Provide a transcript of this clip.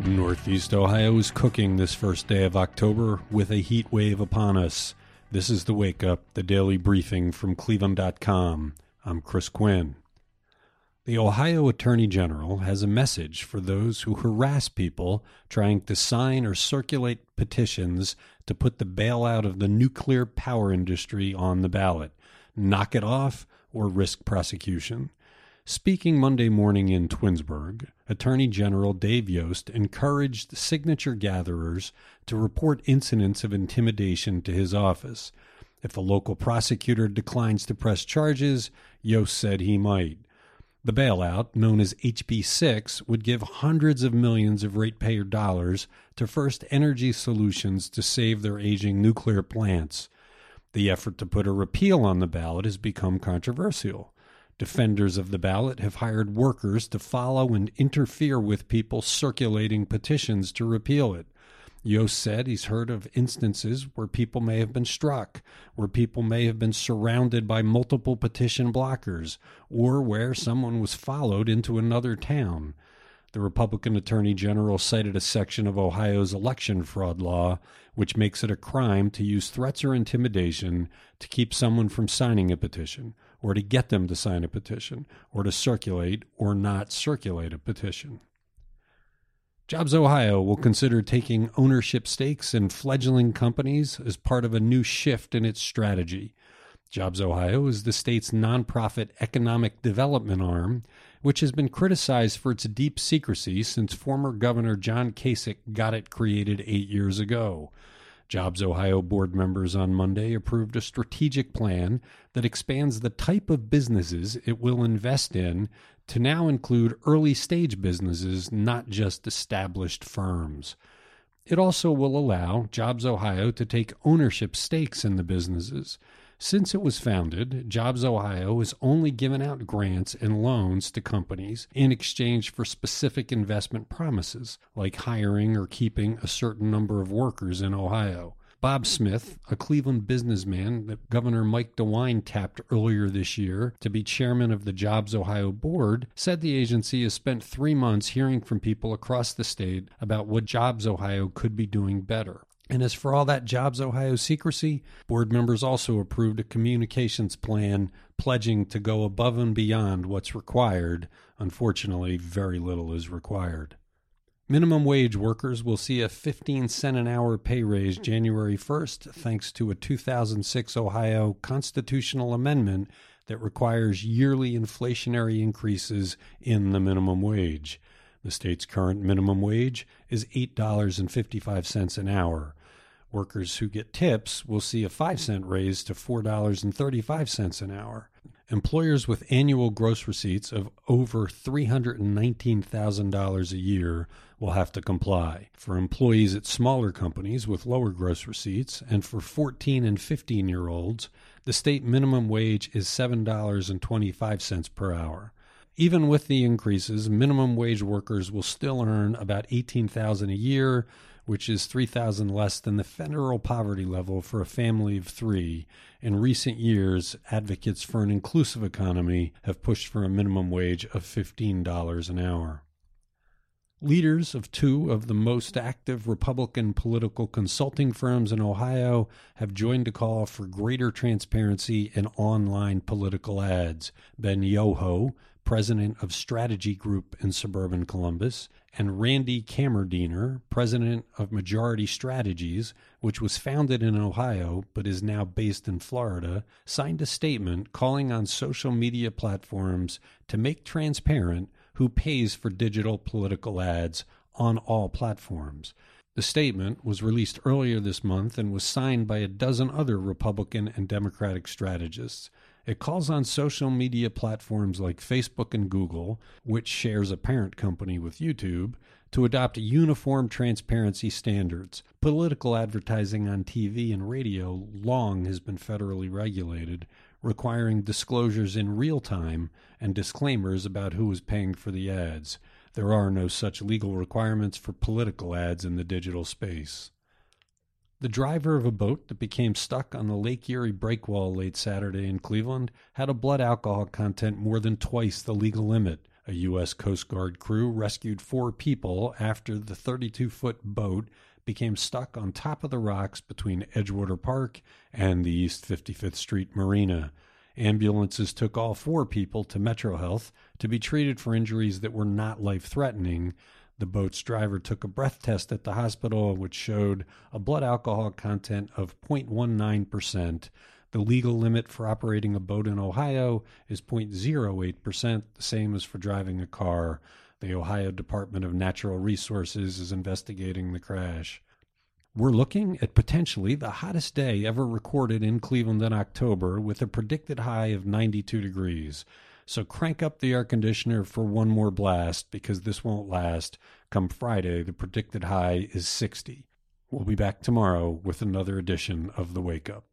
Northeast Ohio is cooking this first day of October with a heat wave upon us. This is the Wake Up, the daily briefing from Cleveland.com. I'm Chris Quinn. The Ohio Attorney General has a message for those who harass people trying to sign or circulate petitions to put the bailout of the nuclear power industry on the ballot. Knock it off or risk prosecution. Speaking Monday morning in Twinsburg, Attorney General Dave Yost encouraged signature gatherers to report incidents of intimidation to his office. If a local prosecutor declines to press charges, Yost said he might. The bailout, known as HB 6, would give hundreds of millions of ratepayer dollars to First Energy Solutions to save their aging nuclear plants. The effort to put a repeal on the ballot has become controversial. Defenders of the ballot have hired workers to follow and interfere with people circulating petitions to repeal it. Yost said he's heard of instances where people may have been struck, where people may have been surrounded by multiple petition blockers, or where someone was followed into another town. The Republican Attorney General cited a section of Ohio's election fraud law which makes it a crime to use threats or intimidation to keep someone from signing a petition, or to get them to sign a petition, or to circulate or not circulate a petition. Jobs Ohio will consider taking ownership stakes in fledgling companies as part of a new shift in its strategy. Jobs Ohio is the state's nonprofit economic development arm, which has been criticized for its deep secrecy since former Governor John Kasich got it created eight years ago. Jobs Ohio board members on Monday approved a strategic plan that expands the type of businesses it will invest in to now include early stage businesses, not just established firms. It also will allow Jobs Ohio to take ownership stakes in the businesses. Since it was founded, Jobs Ohio has only given out grants and loans to companies in exchange for specific investment promises, like hiring or keeping a certain number of workers in Ohio. Bob Smith, a Cleveland businessman that Governor Mike DeWine tapped earlier this year to be chairman of the Jobs Ohio board, said the agency has spent three months hearing from people across the state about what Jobs Ohio could be doing better. And as for all that Jobs Ohio secrecy, board members also approved a communications plan pledging to go above and beyond what's required. Unfortunately, very little is required. Minimum wage workers will see a 15 cent an hour pay raise January 1st thanks to a 2006 Ohio constitutional amendment that requires yearly inflationary increases in the minimum wage. The state's current minimum wage is $8.55 an hour. Workers who get tips will see a 5 cent raise to $4.35 an hour. Employers with annual gross receipts of over $319,000 a year will have to comply. For employees at smaller companies with lower gross receipts and for 14 and 15 year olds, the state minimum wage is $7.25 per hour. Even with the increases, minimum wage workers will still earn about 18,000 a year, which is 3,000 less than the federal poverty level for a family of 3. In recent years, advocates for an inclusive economy have pushed for a minimum wage of $15 an hour. Leaders of two of the most active Republican political consulting firms in Ohio have joined a call for greater transparency in online political ads. Ben Yoho, president of Strategy Group in suburban Columbus, and Randy Kammerdiener, president of Majority Strategies, which was founded in Ohio but is now based in Florida, signed a statement calling on social media platforms to make transparent who pays for digital political ads on all platforms. The statement was released earlier this month and was signed by a dozen other Republican and Democratic strategists. It calls on social media platforms like Facebook and Google, which shares a parent company with YouTube, to adopt uniform transparency standards. Political advertising on TV and radio long has been federally regulated, requiring disclosures in real time and disclaimers about who is paying for the ads. There are no such legal requirements for political ads in the digital space. The driver of a boat that became stuck on the Lake Erie breakwall late Saturday in Cleveland had a blood alcohol content more than twice the legal limit, A U.S. Coast Guard crew rescued four people after the 32 foot boat became stuck on top of the rocks between Edgewater Park and the East 55th Street Marina. Ambulances took all four people to Metro Health to be treated for injuries that were not life threatening. The boat's driver took a breath test at the hospital, which showed a blood alcohol content of 0.19%. The legal limit for operating a boat in Ohio is 0.08%, the same as for driving a car. The Ohio Department of Natural Resources is investigating the crash. We're looking at potentially the hottest day ever recorded in Cleveland in October with a predicted high of 92 degrees. So crank up the air conditioner for one more blast because this won't last. Come Friday, the predicted high is 60. We'll be back tomorrow with another edition of The Wake Up.